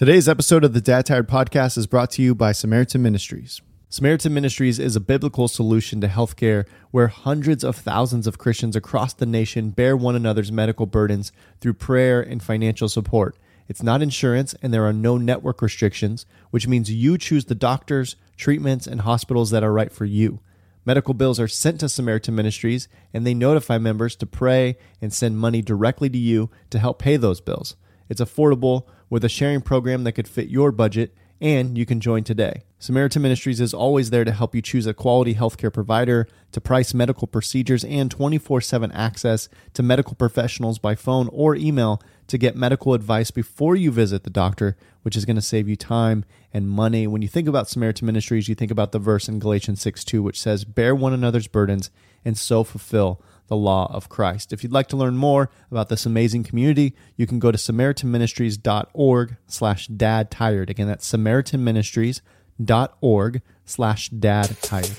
Today's episode of the Dad Tired Podcast is brought to you by Samaritan Ministries. Samaritan Ministries is a biblical solution to healthcare where hundreds of thousands of Christians across the nation bear one another's medical burdens through prayer and financial support. It's not insurance and there are no network restrictions, which means you choose the doctors, treatments, and hospitals that are right for you. Medical bills are sent to Samaritan Ministries and they notify members to pray and send money directly to you to help pay those bills. It's affordable with a sharing program that could fit your budget, and you can join today. Samaritan Ministries is always there to help you choose a quality healthcare provider, to price medical procedures, and 24 7 access to medical professionals by phone or email to get medical advice before you visit the doctor, which is going to save you time and money. When you think about Samaritan Ministries, you think about the verse in Galatians 6 2, which says, Bear one another's burdens and so fulfill the law of Christ. If you'd like to learn more about this amazing community, you can go to samaritanministries.org slash dad tired. Again, that's samaritanministries.org slash dad tired.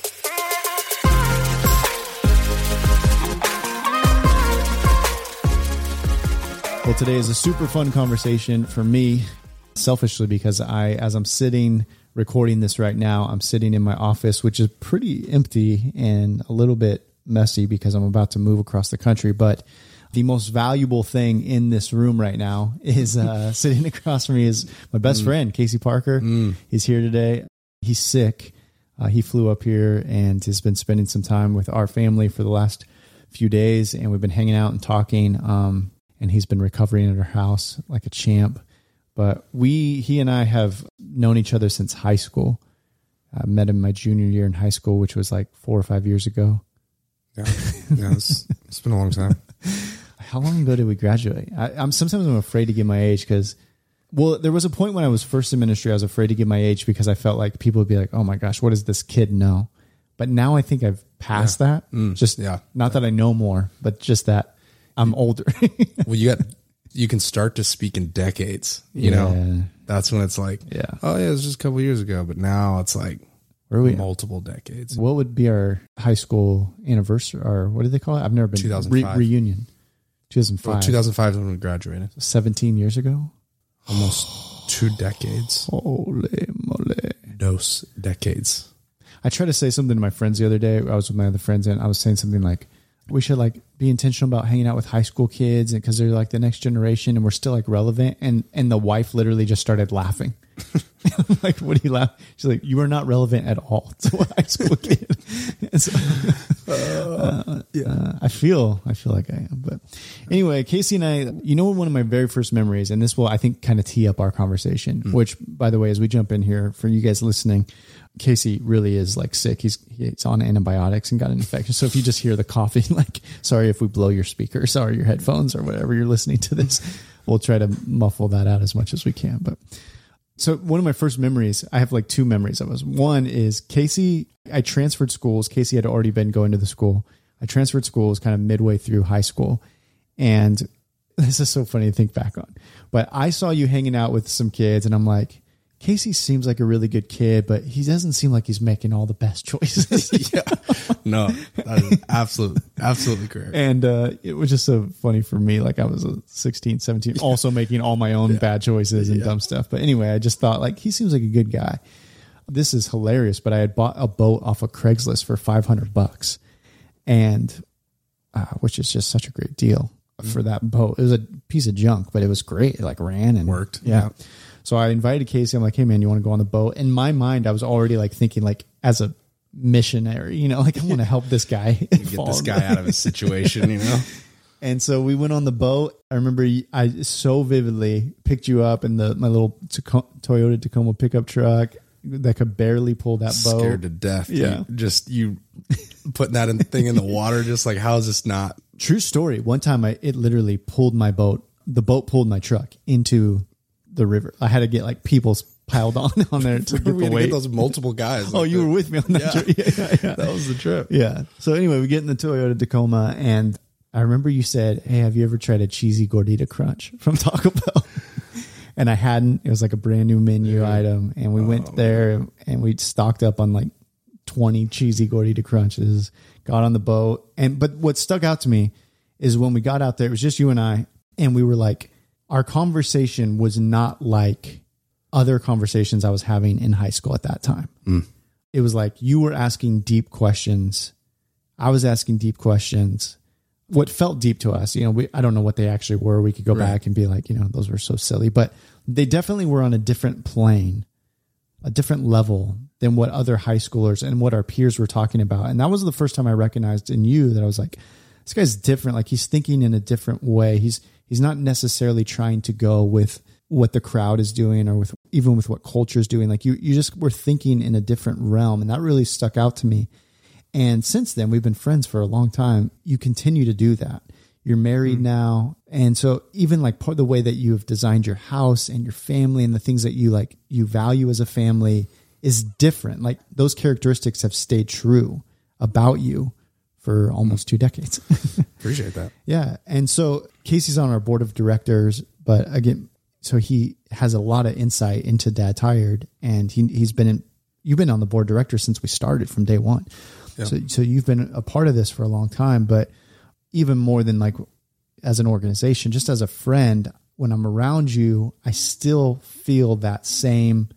Well, today is a super fun conversation for me, selfishly, because I, as I'm sitting recording this right now, I'm sitting in my office, which is pretty empty and a little bit messy because I'm about to move across the country. But the most valuable thing in this room right now is uh, sitting across from me is my best mm. friend, Casey Parker. Mm. He's here today. He's sick. Uh, he flew up here and has been spending some time with our family for the last few days, and we've been hanging out and talking. Um, and he's been recovering at our house like a champ. But we, he and I have known each other since high school. I met him my junior year in high school, which was like four or five years ago. Yeah, yeah, it's, it's been a long time. How long ago did we graduate? I, am sometimes I'm afraid to give my age because, well, there was a point when I was first in ministry, I was afraid to give my age because I felt like people would be like, "Oh my gosh, what does this kid know?" But now I think I've passed yeah. that. Mm, just yeah, not that I know more, but just that I'm older. well, you got you can start to speak in decades. You yeah. know, that's when it's like, yeah, oh yeah, it was just a couple years ago, but now it's like where are we? Multiple decades. What would be our high school anniversary or what do they call it? I've never been 2005. Re- reunion. 2005. Well, 2005 is when we graduated. 17 years ago? Almost two decades. Holy moly. Dos decades. I tried to say something to my friends the other day. I was with my other friends and I was saying something like, we should like be intentional about hanging out with high school kids because they're like the next generation and we're still like relevant. And, and the wife literally just started laughing. like, what do you laugh? She's like, you are not relevant at all to a high school kid. so, uh, yeah, uh, I feel, I feel like I am. But anyway, Casey and I, you know, one of my very first memories, and this will, I think, kind of tee up our conversation. Mm. Which, by the way, as we jump in here for you guys listening, Casey really is like sick. He's he's on antibiotics and got an infection. So if you just hear the coughing, like, sorry if we blow your speaker, sorry your headphones or whatever you're listening to this. We'll try to muffle that out as much as we can. But so one of my first memories, I have like two memories of us. One is Casey, I transferred schools. Casey had already been going to the school. I transferred schools kind of midway through high school. And this is so funny to think back on. But I saw you hanging out with some kids and I'm like, Casey seems like a really good kid, but he doesn't seem like he's making all the best choices. yeah. No, that is absolutely, absolutely correct. And uh, it was just so funny for me. Like I was a 16, 17, also making all my own yeah. bad choices and yeah. dumb stuff. But anyway, I just thought like he seems like a good guy. This is hilarious, but I had bought a boat off of Craigslist for 500 bucks and uh, which is just such a great deal for that boat. It was a piece of junk, but it was great. It like ran and worked. yeah. yeah. So I invited Casey. I'm like, hey man, you want to go on the boat? In my mind, I was already like thinking like as a missionary, you know, like I want to help this guy get this guy out of his situation, you know. And so we went on the boat. I remember I so vividly picked you up in the my little Toyota Tacoma pickup truck that could barely pull that boat. Scared to death. Yeah, you, just you putting that in, thing in the water. Just like how is this not true story? One time, I it literally pulled my boat. The boat pulled my truck into the river. I had to get like people piled on on there to get we the weight. Get those multiple guys. oh, you were with me on that yeah. trip. Yeah, yeah, yeah, That was the trip. Yeah. So anyway, we get in the Toyota Tacoma, and I remember you said, "Hey, have you ever tried a cheesy gordita crunch from Taco Bell?" and I hadn't. It was like a brand new menu item, and we oh, went there man. and we stocked up on like twenty cheesy gordita crunches. Got on the boat, and but what stuck out to me is when we got out there, it was just you and I, and we were like our conversation was not like other conversations I was having in high school at that time. Mm. It was like you were asking deep questions. I was asking deep questions. What felt deep to us, you know, we, I don't know what they actually were. We could go right. back and be like, you know, those were so silly, but they definitely were on a different plane, a different level than what other high schoolers and what our peers were talking about. And that was the first time I recognized in you that I was like, this guy's different. Like he's thinking in a different way. He's he's not necessarily trying to go with what the crowd is doing or with even with what culture is doing. Like you you just were thinking in a different realm. And that really stuck out to me. And since then, we've been friends for a long time. You continue to do that. You're married mm-hmm. now. And so even like part the way that you have designed your house and your family and the things that you like you value as a family is different. Like those characteristics have stayed true about you for almost two decades. Appreciate that. Yeah. And so Casey's on our board of directors, but again, so he has a lot of insight into Dad Tired and he, he's been in, you've been on the board director since we started from day one. Yeah. So, so you've been a part of this for a long time, but even more than like as an organization, just as a friend, when I'm around you, I still feel that same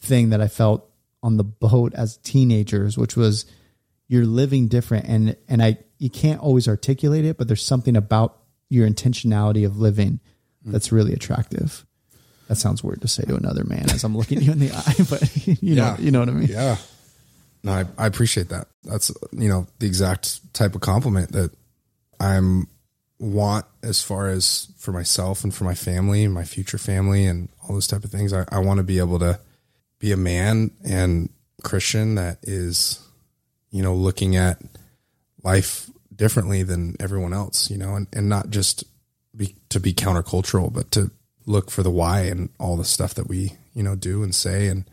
thing that I felt on the boat as teenagers, which was you're living different and and I you can't always articulate it, but there's something about your intentionality of living that's really attractive. That sounds weird to say to another man as I'm looking you in the eye, but you yeah. know you know what I mean. Yeah. No, I, I appreciate that. That's you know the exact type of compliment that I'm want as far as for myself and for my family and my future family and all those type of things. I, I want to be able to be a man and Christian that is, you know, looking at life differently than everyone else, you know, and, and not just be to be countercultural, but to look for the why and all the stuff that we, you know, do and say. And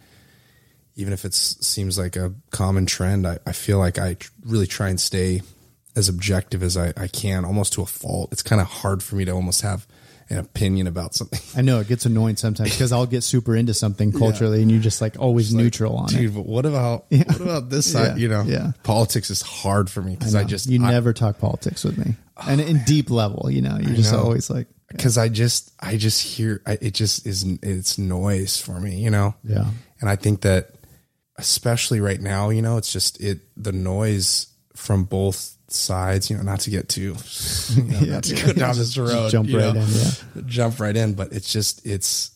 even if it seems like a common trend, I, I feel like I really try and stay as objective as I, I can, almost to a fault. It's kind of hard for me to almost have an opinion about something. I know it gets annoying sometimes because I'll get super into something culturally, yeah. and you're just like always just neutral like, on dude, it. But what about yeah. what about this side? Yeah. You know, yeah. Politics is hard for me because I, I, just you I, never talk politics with me, oh, and in deep level, you know, you're just know. always like because I just I just hear it just is it's noise for me, you know. Yeah, and I think that especially right now, you know, it's just it the noise from both sides, you know, not to get too, you know, yeah, not to go down this road, jump right know, in, yeah, jump right in. But it's just, it's,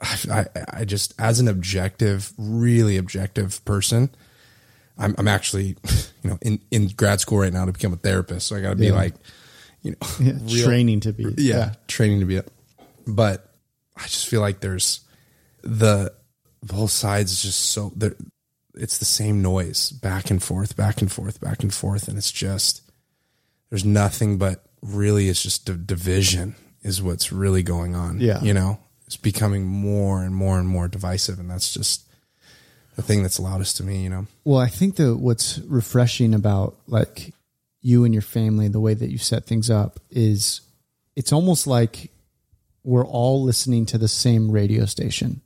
I, I just, as an objective, really objective person, I'm, I'm actually, you know, in, in grad school right now to become a therapist. So I got to be yeah. like, you know, yeah, real, training to be, yeah, yeah, training to be it. But I just feel like there's the both sides is just so there it's the same noise back and forth, back and forth, back and forth. And it's just, there's nothing but really it's just a division is what's really going on. Yeah. You know, it's becoming more and more and more divisive. And that's just the thing that's loudest to me, you know? Well, I think that what's refreshing about like you and your family, the way that you set things up is it's almost like we're all listening to the same radio station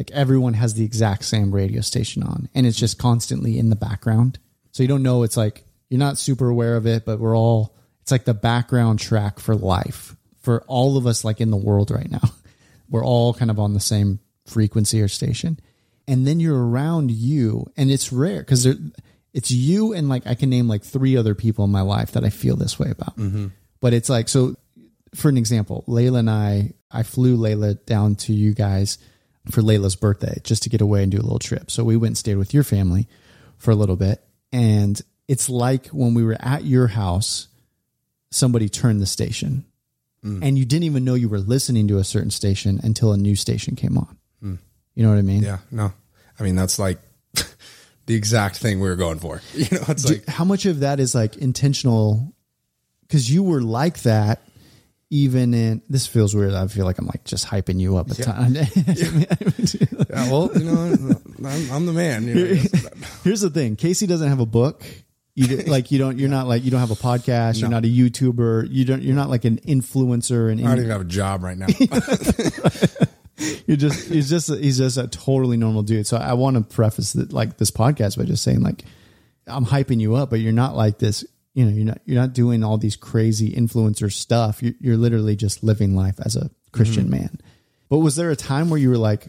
like everyone has the exact same radio station on and it's just constantly in the background. So you don't know it's like you're not super aware of it, but we're all it's like the background track for life for all of us like in the world right now. We're all kind of on the same frequency or station. And then you're around you and it's rare cuz it's you and like I can name like three other people in my life that I feel this way about. Mm-hmm. But it's like so for an example, Layla and I I flew Layla down to you guys for Layla's birthday just to get away and do a little trip. So we went and stayed with your family for a little bit. And it's like when we were at your house, somebody turned the station mm. and you didn't even know you were listening to a certain station until a new station came on. Mm. You know what I mean? Yeah, no. I mean, that's like the exact thing we were going for. You know, it's do, like how much of that is like intentional because you were like that even in this feels weird. I feel like I'm like just hyping you up a yeah. ton. yeah. yeah. well, you know, I'm, I'm the man. You know, Here's the thing: Casey doesn't have a book. You do, like you don't. You're not like you don't have a podcast. No. You're not a YouTuber. You don't. You're not like an influencer. And I don't even have a job right now. you're just. He's just. He's just a totally normal dude. So I want to preface that like this podcast by just saying like I'm hyping you up, but you're not like this you know you're not you're not doing all these crazy influencer stuff you're, you're literally just living life as a christian mm-hmm. man But was there a time where you were like,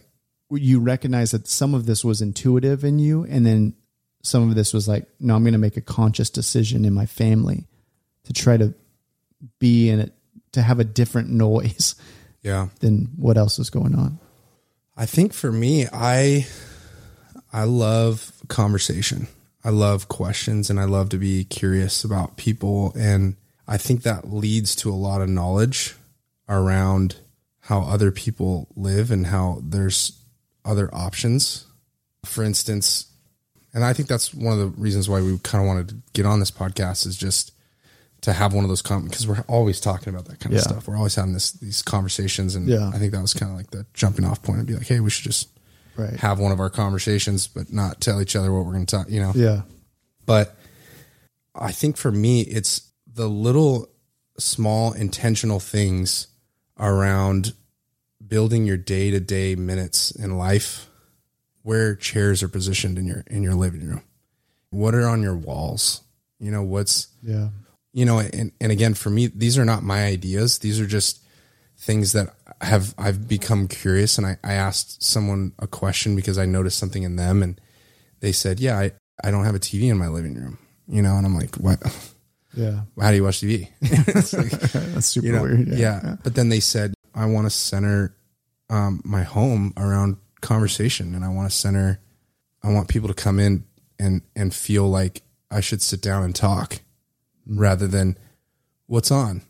you recognized that some of this was intuitive in you, and then some of this was like, no, I'm going to make a conscious decision in my family to try to be in it, to have a different noise Yeah. than what else is going on. I think for me, I I love conversation. I love questions and I love to be curious about people and I think that leads to a lot of knowledge around how other people live and how there's other options. For instance, and I think that's one of the reasons why we kind of wanted to get on this podcast is just to have one of those com because we're always talking about that kind of stuff. We're always having this these conversations, and Yeah. I think that was kind of like the jumping off point and be like, hey, we should just Right. have one of our conversations, but not tell each other what we're going to talk. You know, Yeah. but I think for me, it's the little small intentional things around building your day to day minutes in life, where chairs are positioned in your in your living room, what are on your walls, you know, what's Yeah. you know, and, and again, for me, these are not my ideas. These are just things that have I've become curious. And I, I asked someone a question because I noticed something in them, and they said, "Yeah, I, I don't have a TV in my living room." You know, and I'm like, "What? Yeah. How do you watch TV?" Like, That's super you know, weird. yeah. But then they said, "I want to center um, my home around conversation, and I want to center. I want people to come in and and feel like I should sit down and talk, rather than what's on.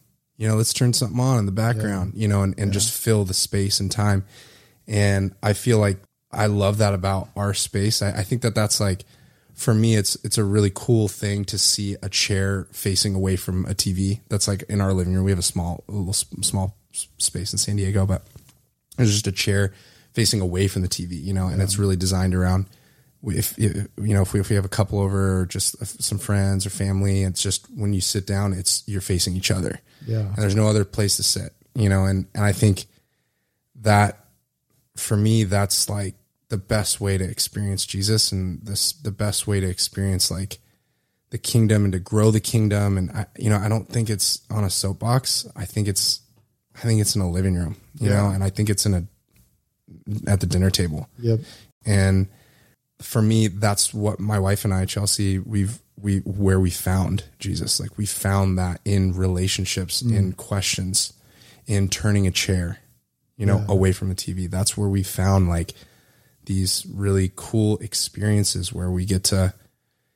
You know, let's turn something on in the background. You know, and and just fill the space and time. And I feel like I love that about our space. I, I think that that's like for me it's it's a really cool thing to see a chair facing away from a TV. That's like in our living room. We have a small a little small space in San Diego, but there's just a chair facing away from the TV, you know, and it's really designed around if, if you know if we, if we have a couple over or just some friends or family, it's just when you sit down, it's you're facing each other, Yeah. and there's no other place to sit, you know, and and I think that for me that's like the best way to experience Jesus and this the best way to experience like the kingdom and to grow the kingdom and I, you know I don't think it's on a soapbox I think it's I think it's in a living room you Yeah. know and I think it's in a at the dinner table Yep. and for me that's what my wife and I Chelsea we've we where we found Jesus like we found that in relationships in questions in turning a chair you know away from the TV that's where we found like these really cool experiences where we get to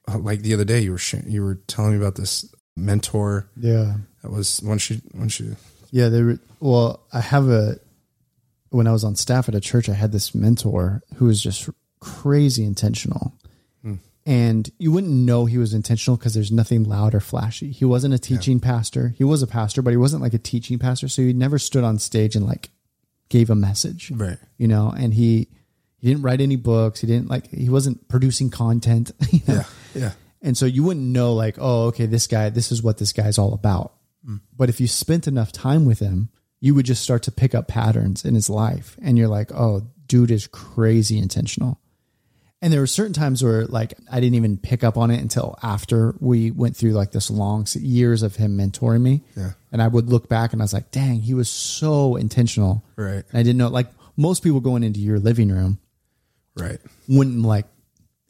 uh, like the other day you were sh- you were telling me about this mentor Yeah. that was when she when she Yeah, they were, well, I have a when I was on staff at a church, I had this mentor who was just crazy intentional. And you wouldn't know he was intentional because there's nothing loud or flashy. He wasn't a teaching pastor. He was a pastor, but he wasn't like a teaching pastor. So he never stood on stage and like gave a message. right You know, and he he didn't write any books. He didn't like he wasn't producing content. you know? yeah yeah And so you wouldn't know like, oh, okay, this guy, this is what this guy's all about. Mm. But if you spent enough time with him, you would just start to pick up patterns in his life. And you're like, oh, dude is crazy intentional. And there were certain times where like I didn't even pick up on it until after we went through like this long years of him mentoring me. Yeah. And I would look back and I was like, dang, he was so intentional. Right. And I didn't know like most people going into your living room right wouldn't like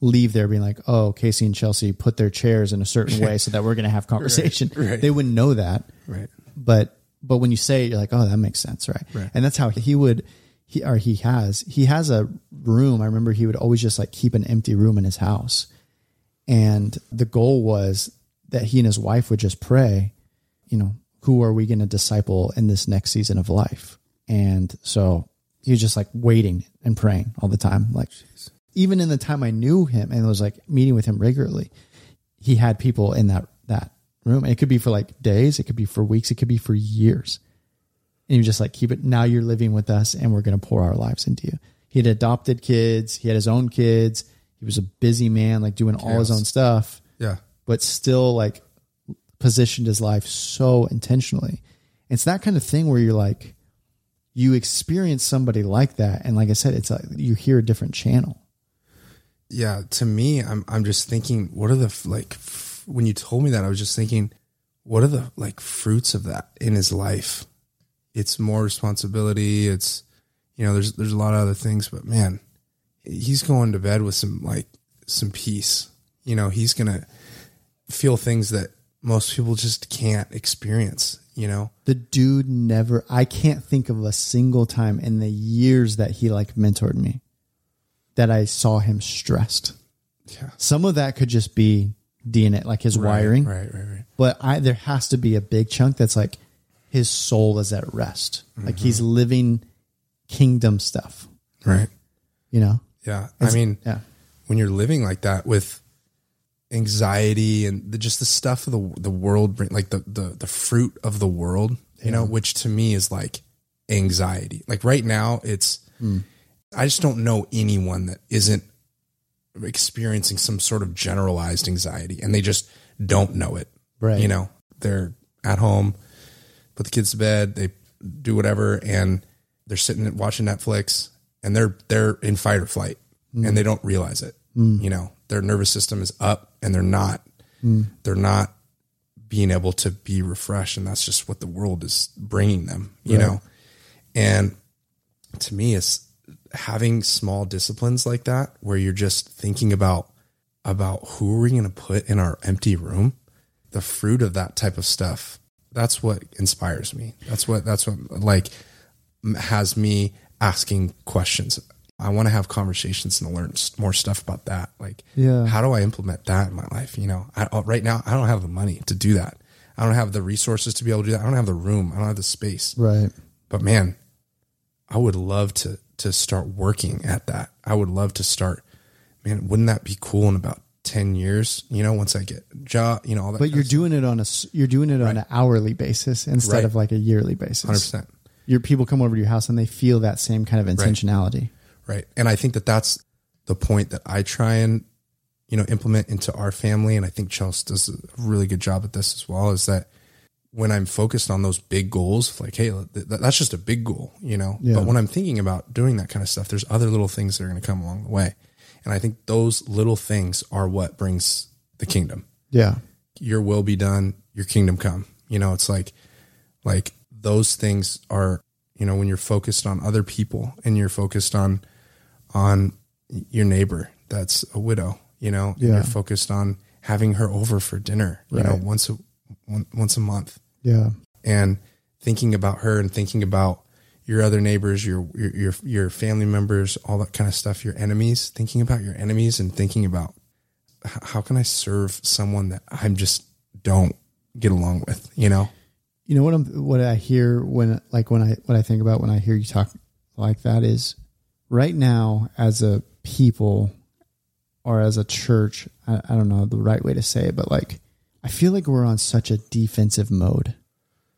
leave there being like, oh, Casey and Chelsea put their chairs in a certain way so that we're going to have conversation. right. They wouldn't know that. right But, but when you say it, you're like, oh, that makes sense. Right. Right. And that's how he would, he, or he has, he has a room. I remember he would always just like keep an empty room in his house. And the goal was that he and his wife would just pray, you know, who are we going to disciple in this next season of life? And so he was just like waiting and praying all the time. Like even in the time I knew him and was like meeting with him regularly, he had people in that, that room. And it could be for like days. It could be for weeks. It could be for years. And you just like keep it. Now you're living with us and we're going to pour our lives into you. He had adopted kids. He had his own kids. He was a busy man, like doing all his own stuff yeah but still like positioned his life so intentionally. It's that kind of thing where you're like, you experience somebody like that, and like I said, it's like you hear a different channel. yeah to me i'm i'm just thinking what are the like when you told me that i was just thinking what are the like fruits of that in his life it's more responsibility it's You know, there's there's a lot of other things, but man, he's going to bed with some like some peace. You know, he's gonna feel things that most people just can't experience. You know, The dude never, I can't think of a single time in the years that he like mentored me that I saw him stressed. yeah, Some of that could just be DNA, like his wiring, right, right, right. but I, there has to be a big chunk that's like his soul is at rest. Like he's Mm-hmm. living kingdom stuff, Right. you know? Yeah. I mean, Yeah. when you're living like that with anxiety and the, just the stuff of the the world bring like the the the fruit of the world you know which to me is like anxiety like right now it's i just don't know anyone that isn't experiencing some sort of generalized anxiety and they just don't know it Right. you know they're at home put the kids to bed they do whatever and they're sitting and watching netflix and they're they're in fight or flight and they don't realize it. Mm. You know their nervous system is up and they're not mm. they're not being able to be refreshed and that's just what the world is bringing them you know? And to me it's having small disciplines like that where you're just thinking about about who are we going to put in our empty room? The fruit of that type of stuff that's what inspires me that's what that's what like has me asking questions i want to have conversations and learn more stuff about that like Yeah. how do i implement that in my life you know I, uh, right now i don't have the money to do that i don't have the resources to be able to do that i don't have the room i don't have the space Right. but man, I would love to to start working at that. I would love to start. Man, wouldn't that be cool in about ten years? You know, once I get a job, you know, all that. But you're doing it on a, you're doing it on an hourly basis instead Right. of like a yearly basis. hundred percent Your people come over to your house and they feel that same kind of intentionality. right. And I think that that's the point that I try and you know implement into our family, and I think Chelsea does a really good job at this as well. Is that when I'm focused on those big goals, like, hey, that's just a big goal, you know. Yeah. But when I'm thinking about doing that kind of stuff, there's other little things that are going to come along the way, and I think those little things are what brings the kingdom. Yeah. Your will be done, your kingdom come. You know, it's like, like those things are, you know, when you're focused on other people and you're focused on, on your neighbor that's a widow, you know, and Yeah. you're focused on having her over for dinner, you know, once a one, once a month, Yeah. and thinking about her and thinking about your other neighbors, your your your, your family members, all that kind of stuff, your enemies, thinking about your enemies and thinking about how can I serve someone that I'm just don't get along with, you know? You know what I'm what I hear when like when I what I think about when I hear you talk like that is right now as a people or as a church, I, I don't know the right way to say it, but like I feel like we're on such a defensive mode.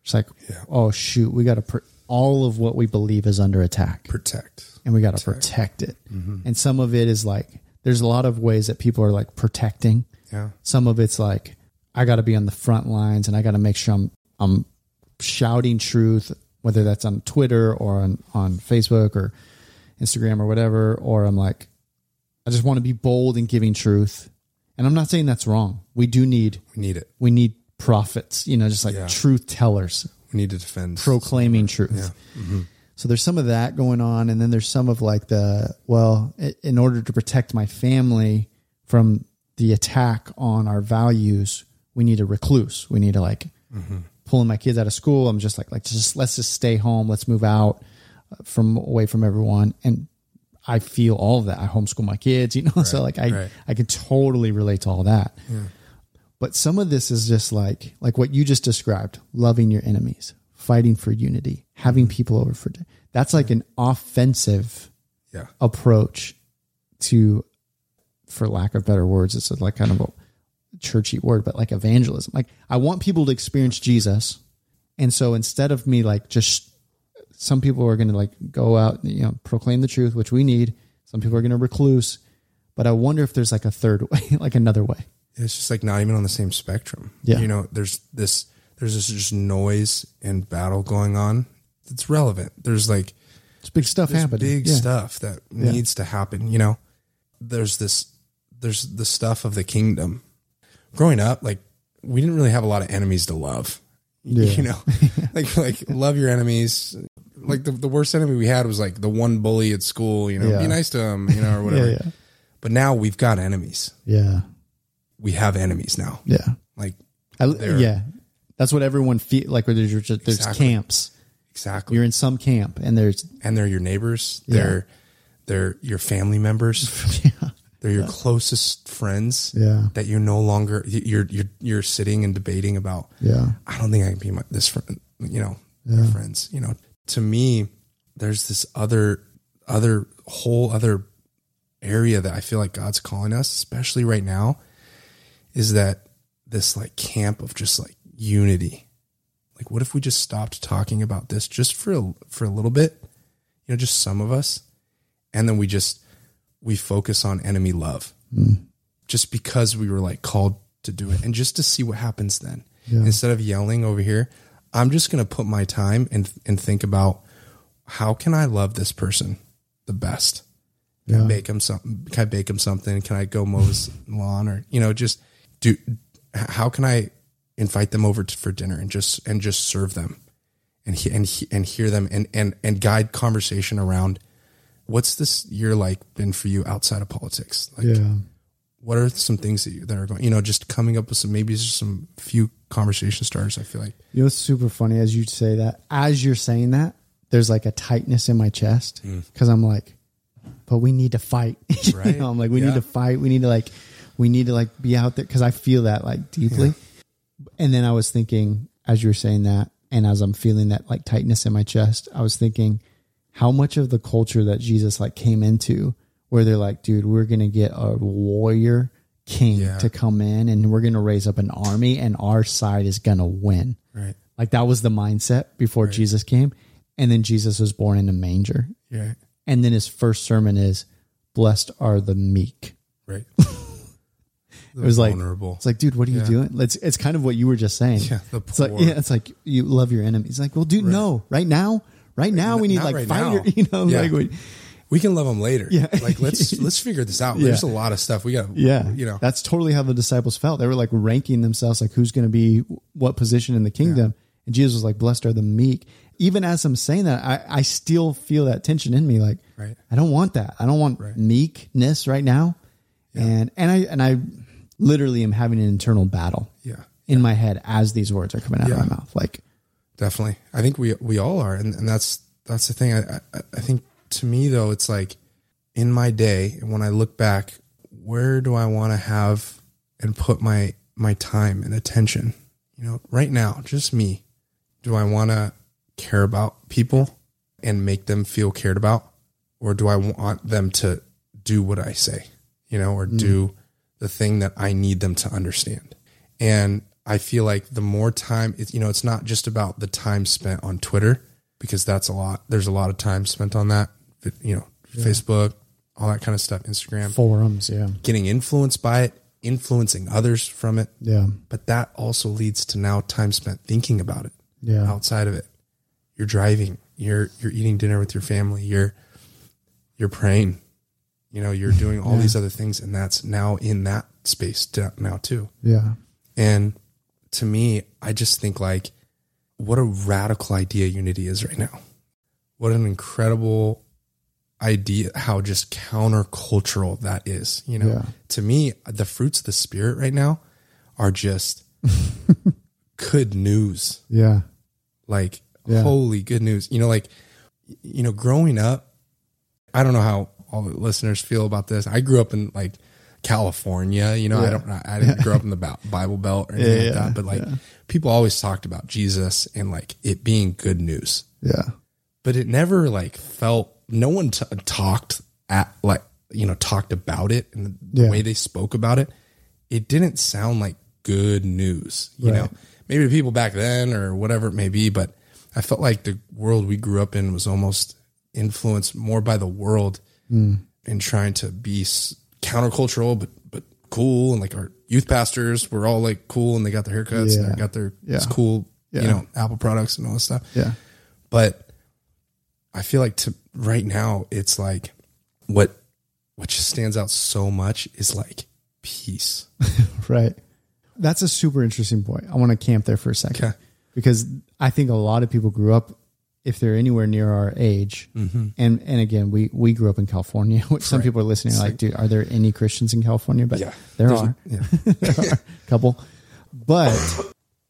It's like, Yeah. oh shoot, we got to pr- all of what we believe is under attack. Protect. and we got to protect it. Mm-hmm. And some of it is like there's a lot of ways that people are like protecting. Yeah. Some of it's like I got to be on the front lines and I got to make sure I'm I'm shouting truth, whether that's on Twitter or on on Facebook or Instagram or whatever. Or I'm like, I just want to be bold in giving truth. And I'm not saying that's wrong. We do need We need it. we need prophets, you know, just like Yeah. truth tellers need to defend. proclaiming truth. So there's some of that going on, and then there's some of like the well, in order to protect my family from the attack on our values, we need a recluse. We need to like pulling my kids out of school. I'm just like like just let's just stay home. Let's move out uh, from away from everyone. And I feel all of that. I homeschool my kids, you know, so like I right. I can totally relate to all that. But some of this is just like like what you just described, loving your enemies, fighting for unity, having mm-hmm. people over for that's like an offensive Yeah. approach to for lack of better words, it's like kind of a churchy word, but like evangelism. Like I want people to experience Jesus. And so instead of me like just some people are going to like go out, you know, proclaim the truth, which we need. Some people are going to recluse, but I wonder if there's like a third way, like another way. It's just like not even on the same spectrum. Yeah. You know, there's this there's this just noise and battle going on. It's relevant. There's like It's big stuff happening. big Yeah. stuff that needs to happen. You know, there's this, there's the stuff of the kingdom. Growing up, like we didn't really have a lot of enemies to love. Yeah. You know, like like love your enemies, like the, the worst enemy we had was like the one bully at school, you know, Yeah. be nice to him, you know, or whatever. yeah, But now we've got enemies. yeah, We have enemies now. yeah. Like I, yeah, that's what everyone feel like. Where there's just, there's Exactly. camps. exactly. You're in some camp, and there's and they're your neighbors. Yeah. They're they're your family members. yeah, They're your closest friends. yeah, That you're no longer you're you're you're sitting and debating about. yeah, I don't think I can be my, this friend. You know, my friends. You know, to me, there's this other other whole other area that I feel like God's calling us, especially right now, is that this like camp of just like unity. Like, what if we just stopped talking about this just for a, for a little bit? You know, just some of us, and then we just we focus on enemy love, hmm. just because we were like called to do it, and just to see what happens then. Instead of yelling over here, I'm just gonna put my time and and think about how can I love this person the best. Can I Yeah. bake him something? Can I bake him something? Can I go mow his lawn or you know just do? How can I invite them over to, for dinner and just and just serve them and he, and he, and hear them and and and guide conversation around what's this year like been for you outside of politics? Like, yeah, what are some things that you, that are going? You know, just coming up with some maybe just some few conversation starters. I feel like You know, it's super funny as you say that. As you're saying that, there's like a tightness in my chest because I'm like, but we need to fight. You Mm. Know, I'm like, we Yeah. need to fight. We need to like, we need to like be out there because I feel that like deeply. And then I was thinking, as you were saying that, and as I'm feeling that like tightness in my chest, I was thinking how much of the culture that Jesus like came into where they're like, dude, we're going to get a warrior king Yeah. to come in and we're going to raise up an army and our side is going to win. right, Like that was the mindset before Jesus came. And then Jesus was born in a manger. yeah, And then his first sermon is, Blessed are the meek. right. It was like, vulnerable. it's like, dude, what are you Yeah. doing? It's, it's kind of what you were just saying. Yeah, the It's like, poor. yeah, it's like you love your enemies. It's like, well, dude, no, right now, right now we need not like right your, you know, Yeah. like we, we can love them later. Yeah. like let's let's figure this out. Yeah. There's a lot of stuff we got. yeah, you know, that's totally how the disciples felt. They were like ranking themselves, like who's going to be what position in the kingdom. And Jesus was like, blessed are the meek. Even as I'm saying that, I, I still feel that tension in me. Like, Right. I don't want that. I don't want Right. meekness right now. And, and I, and I literally am having an internal battle yeah, in my head as these words are coming out of my mouth. Like, definitely. I think we we all are, and, and that's that's the thing. I, I I think to me though, it's like in my day when I look back, where do I want to have and put my my time and attention? You know, right now, just me. Do I want to care about people and make them feel cared about, or do I want them to do what I say? You know, or mm. do the thing that I need them to understand. And I feel like the more time, it's, you know, it's not just about the time spent on Twitter because that's a lot. There's a lot of time spent on that, you know, Facebook, all that kind of stuff, Instagram, forums. Yeah. getting influenced by it, influencing others from it. Yeah. But that also leads to now time spent thinking about it Yeah. outside of it. You're driving, you're, you're eating dinner with your family, you're, you're praying, you know, you're doing all these other things. And that's now in that space now too. Yeah. And to me, I just think like, what a radical idea unity is right now. What an incredible idea, how just countercultural that is. You know, Yeah. to me, the fruits of the spirit right now are just good news. Yeah. Like, Yeah. holy good news. You know, like, you know, growing up, I don't know how all the listeners feel about this. I grew up in like California, you know, I don't, I didn't grow up in the Bible Belt or anything Yeah, like yeah, that, but like yeah. people always talked about Jesus and like it being good news, Yeah. but it never like felt, no one t- talked at like, you know, talked about it and the Yeah. way they spoke about it. It didn't sound like good news, you Right. know, maybe the people back then or whatever it may be, but I felt like the world we grew up in was almost influenced more by the world Mm. and trying to be countercultural, but but cool. And like our youth pastors were all like cool, and they got their haircuts and they got their Yeah. cool, Yeah. you know, Apple products and all this stuff. Yeah. But I feel like to right now, it's like what what just stands out so much is like peace. Right. That's a super interesting point. I want to camp there for a second Okay. because I think a lot of people grew up if they're anywhere near our age, mm-hmm. and and again, we we grew up in California, which some Right. people are listening are like, dude, are there any Christians in California? But Yeah. there There's- are Yeah. there are a couple. But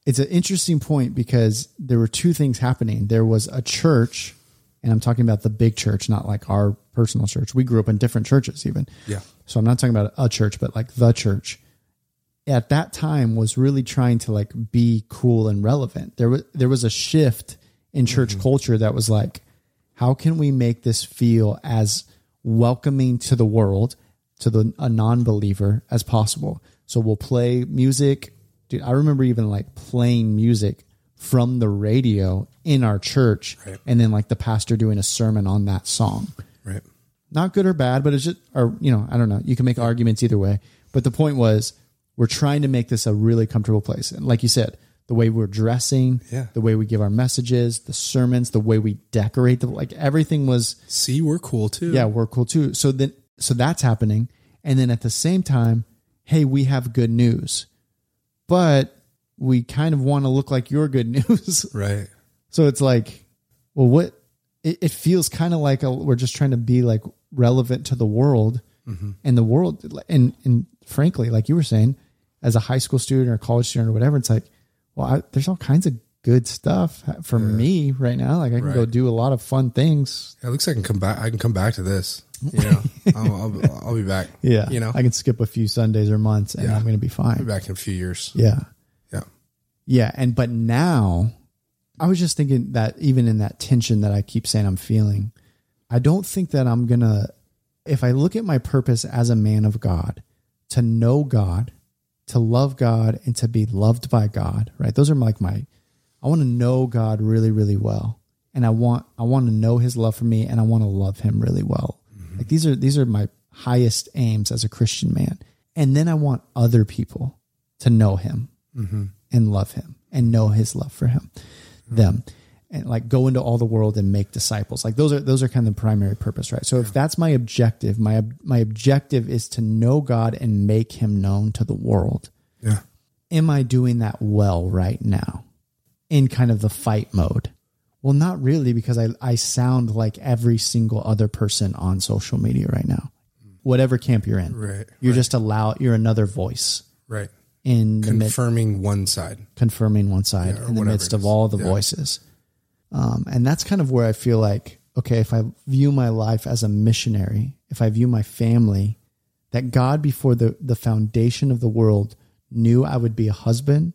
it's an interesting point because there were two things happening. There was a church, and I'm talking about the big church, not like our personal church. We grew up in different churches, even. Yeah. So I'm not talking about a church, but like the church. At that time was really trying to like be cool and relevant. There was there was a shift in church mm-hmm. culture that was like, how can we make this feel as welcoming to the world, to the a non-believer as possible? So we'll play music. Dude, I remember even like playing music from the radio in our church Right. and then like the pastor doing a sermon on that song Right. not good or bad, but it's just, or, you know, I don't know. You can make arguments either way. But the point was, we're trying to make this a really comfortable place. And like you said, the way we're dressing, Yeah. the way we give our messages, the sermons, the way we decorate the, like everything was, See, we're cool too. yeah, we're cool too. So then, so that's happening. And then at the same time, hey, we have good news, but we kind of want to look like your good news. Right. So it's like, well, what it, it feels kind of like a, we're just trying to be like relevant to the world mm-hmm. and the world. And, and frankly, like you were saying, as a high school student or college student or whatever, it's like, well, I, there's all kinds of good stuff for me right now. Like I can go do a lot of fun things. Yeah, it looks like I can come back. I can come back to this. You know, I'll, I'll, I'll be back. Yeah. You know, I can skip a few Sundays or months and Yeah. I'm going to be I'll be fine. back in a few years. Yeah. Yeah. Yeah. And, but now I was just thinking that even in that tension that I keep saying I'm feeling, I don't think that I'm going to, if I look at my purpose as a man of God, to know God, to love God, and to be loved by God, right? Those are like my, I want to know God really, really well. And I want, I want to know his love for me and I want to love him really well. Mm-hmm. Like these are, these are my highest aims as a Christian man. And then I want other people to know him mm-hmm. and love him and know his love for him, them, and like go into all the world and make disciples. Like those are those are kind of the primary purpose, right? So if that's my objective, my my objective is to know God and make him known to the world. Yeah. Am I doing that well right now? In kind of the fight mode. Well, not really, because I, I sound like every single other person on social media right now. Whatever camp you're in. Right. You're just allow you're another voice Right. in Confirming one side. confirming one side Yeah, in the midst of all the Yeah. voices. Um, and that's kind of where I feel like, okay, if I view my life as a missionary, if I view my family, that God before the, the foundation of the world knew I would be a husband.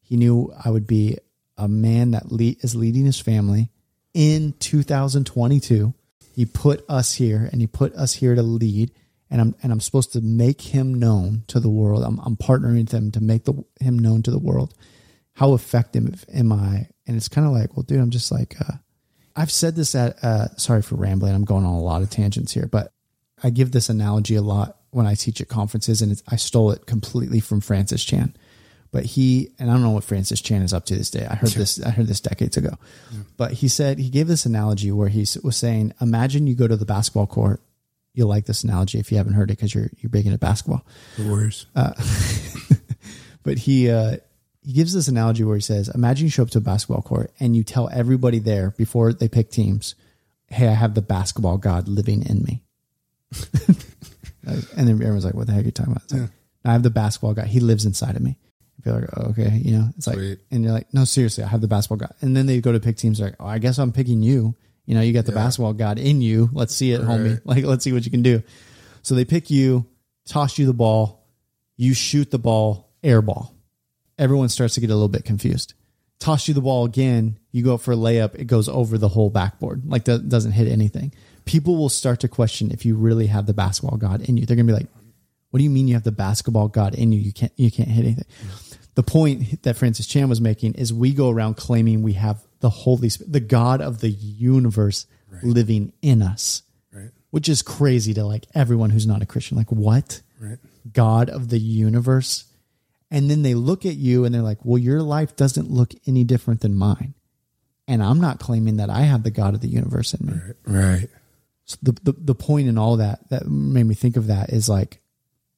He knew I would be a man that le- is leading his family in 2022. He put us here and he put us here to lead and I'm and I'm supposed to make him known to the world. I'm, I'm partnering with him to make the, him known to the world. How effective am I? And it's kind of like, well, dude, I'm just like, uh, I've said this at, uh, sorry for rambling. I'm going on a lot of tangents here, but I give this analogy a lot when I teach at conferences and it's, I stole it completely from Francis Chan. But he, and I don't know what Francis Chan is up to this day. I heard this, I heard this decades ago, but he said, he gave this analogy where he was saying, imagine you go to the basketball court. You'll like this analogy if you haven't heard it because you're, you're big into basketball The Warriors. but he uh, he gives this analogy where he says, "Imagine you show up to a basketball court and you tell everybody there before they pick teams, hey, I have the basketball god living in me." and then everyone's like, "What the heck are you talking about?" It's like, I have the basketball god. He lives inside of me. You're like, oh, okay, you know, it's like, and you're like, no, seriously, I have the basketball god. And then they go to pick teams. Like, oh, I guess I'm picking you. You know, you got the basketball god in you. Let's see it, homie. Like, let's see what you can do. So they pick you, toss you the ball, you shoot the ball, air ball. Everyone starts to get a little bit confused. Toss you the ball again, you go for a layup, it goes over the whole backboard, like that doesn't hit anything. People will start to question if you really have the basketball god in you. They're gonna be like, "What do you mean you have the basketball god in you? You can't you can't hit anything." The point that Francis Chan was making is we go around claiming we have the Holy Spirit, the God of the universe, living in us Right. which is crazy to like everyone who's not a Christian. Like, what? Right. God of the universe. And then they look at you and they're like, well, your life doesn't look any different than mine. And I'm not claiming that I have the God of the universe in me. Right. So the, the, the point in all that that made me think of that is like,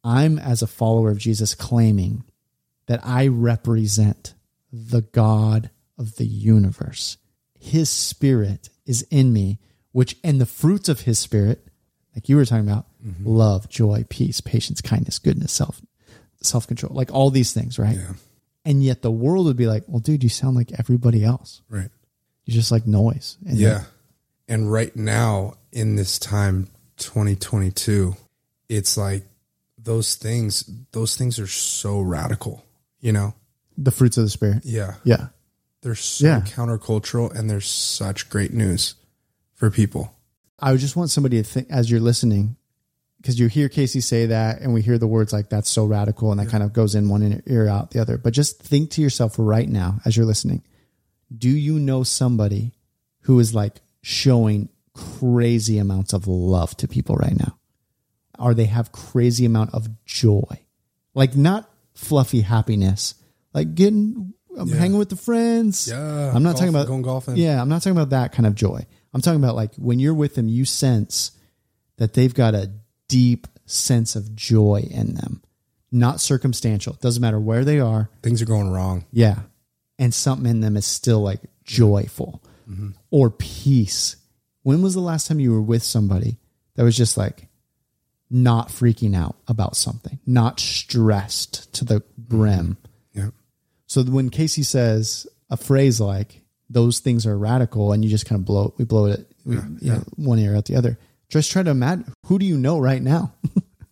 I'm as a follower of Jesus claiming that I represent the God of the universe. his spirit is in me, which and the fruits of his spirit, like you were talking about, mm-hmm. love, joy, peace, patience, kindness, goodness, self self control, like all these things, right? Yeah. And yet the world would be like, well, dude, you sound like everybody else. Right. You're just like noise. And Yeah. And right now in this time 2022, it's like those things those things are so radical, you know. the fruits of the spirit. Yeah. Yeah. They're so Yeah. countercultural and they're such great news for people. I would just want somebody to think as you're listening, because you hear Casey say that, and we hear the words like "that's so radical," and that kind of goes in one ear out the other. But just think to yourself right now as you're listening: Do you know somebody who is like showing crazy amounts of love to people right now, or they have crazy amount of joy, like not fluffy happiness, like getting um, hanging with the friends. Yeah. I'm not talking about going golfing. Yeah, I'm not talking about that kind of joy. I'm talking about like when you're with them, you sense that they've got a deep sense of joy in them, not circumstantial. Doesn't matter where they are. Things are going wrong. Yeah. And something in them is still like joyful mm-hmm. or peace. When was the last time you were with somebody that was just like not freaking out about something, not stressed to the mm-hmm. brim? Yeah. So when Casey says a phrase like "those things are radical," and you just kind of blow we blow it we, you know, one ear out the other, just try to imagine who do you know right now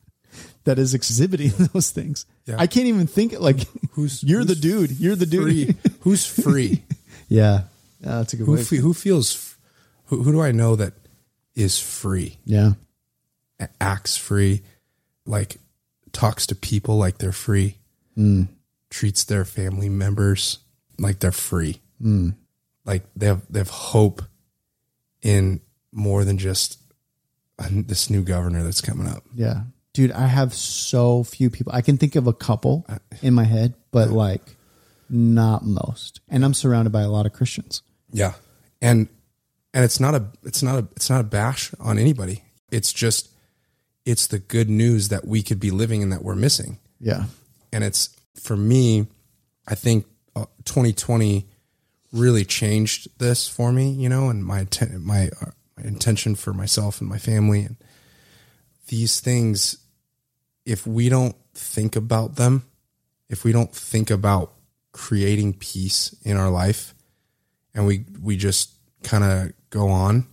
that is exhibiting those things. Yeah. I can't even think like Who's- you're the dude. You're the dude. Free. Who's free? yeah, Yeah, that's a good who, fe- who feels who, who do I know that is free? yeah, acts free, like talks to people like they're free, hmm. treats their family members like they're free, hmm. like they have they have hope in more than just this new governor that's coming up. yeah, dude. I have so few people. I can think of a couple in my head, but like not most. And I'm surrounded by a lot of Christians. Yeah, and and it's not a it's not a it's not a bash on anybody. It's just it's the good news that we could be living and that we're missing. Yeah, and it's for me i think uh, 2020 really changed this for me you know and my my, uh, my intention for myself and my family and these things if we don't think about them if we don't think about creating peace in our life and we we just kind of go on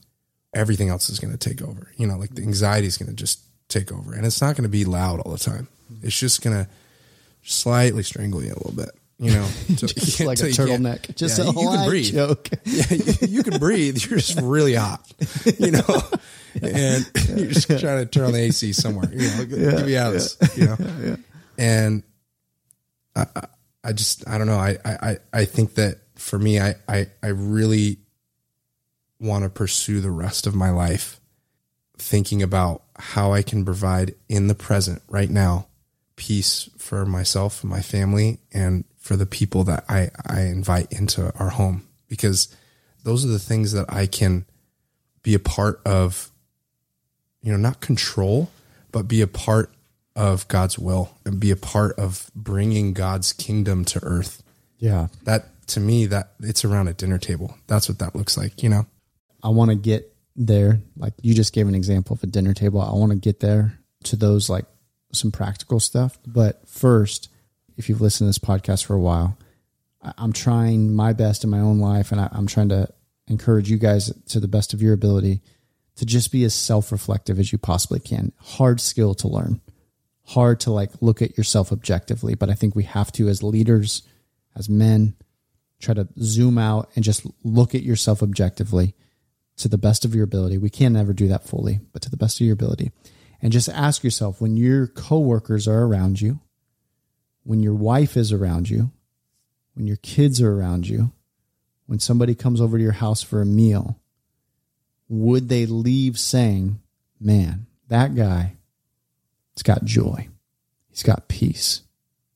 everything else is going to take over. You know like the anxiety is going to just take over and it's not going to be loud all the time. It's just going to slightly strangle you a little bit you know just like a turtleneck. Just yeah, a you, you can breathe joke. yeah, you, you can breathe. You're just really hot, you know, and you're just trying to turn on the AC somewhere. You know, get me out of this, you know. And I, I, I just, I don't know. I, I, I think that for me, I, I, I really want to pursue the rest of my life thinking about how I can provide in the present right now peace for myself and my family and for the people that I, I invite into our home because those are the things that I can be a part of, you know, not control, but be a part of God's will and be a part of bringing God's kingdom to earth. Yeah, That to me, that it's around a dinner table. That's what that looks like, you know? I want to get there. Like you just gave an example of a dinner table. I want to get there to those like some practical stuff. But first, if you've listened to this podcast for a while, I'm trying my best in my own life, and I, I'm trying to encourage you guys to the best of your ability to just be as self-reflective as you possibly can. Hard skill to learn. Hard to like look at yourself objectively, but I think we have to as leaders, as men, try to zoom out and just look at yourself objectively to the best of your ability. We can never do that fully, but to the best of your ability. And just ask yourself when your coworkers are around you, when your wife is around you, when your kids are around you, when somebody comes over to your house for a meal, would they leave saying, Man, that guy has got joy. He's got peace.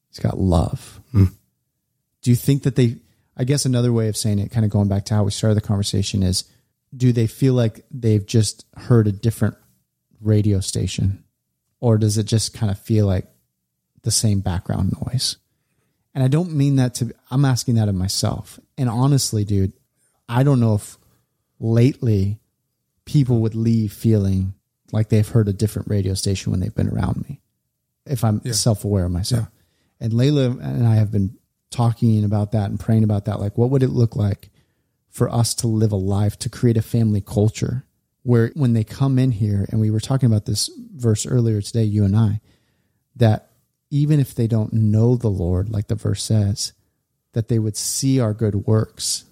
He's got love. Hmm. Do you think that they, I guess another way of saying it, kind of going back to how we started the conversation, is do they feel like they've just heard a different radio station? Or does it just kind of feel like the same background noise? And I don't mean that to, I'm asking that of myself. And honestly, dude, I don't know if lately people would leave feeling like they've heard a different radio station when they've been around me. If I'm Yeah. self aware of myself. And Layla and I have been talking about that and praying about that. Like, what would it look like for us to live a life to create a family culture where when they come in here, and we were talking about this verse earlier today, you and I, that even if they don't know the Lord, like the verse says, that they would see our good works.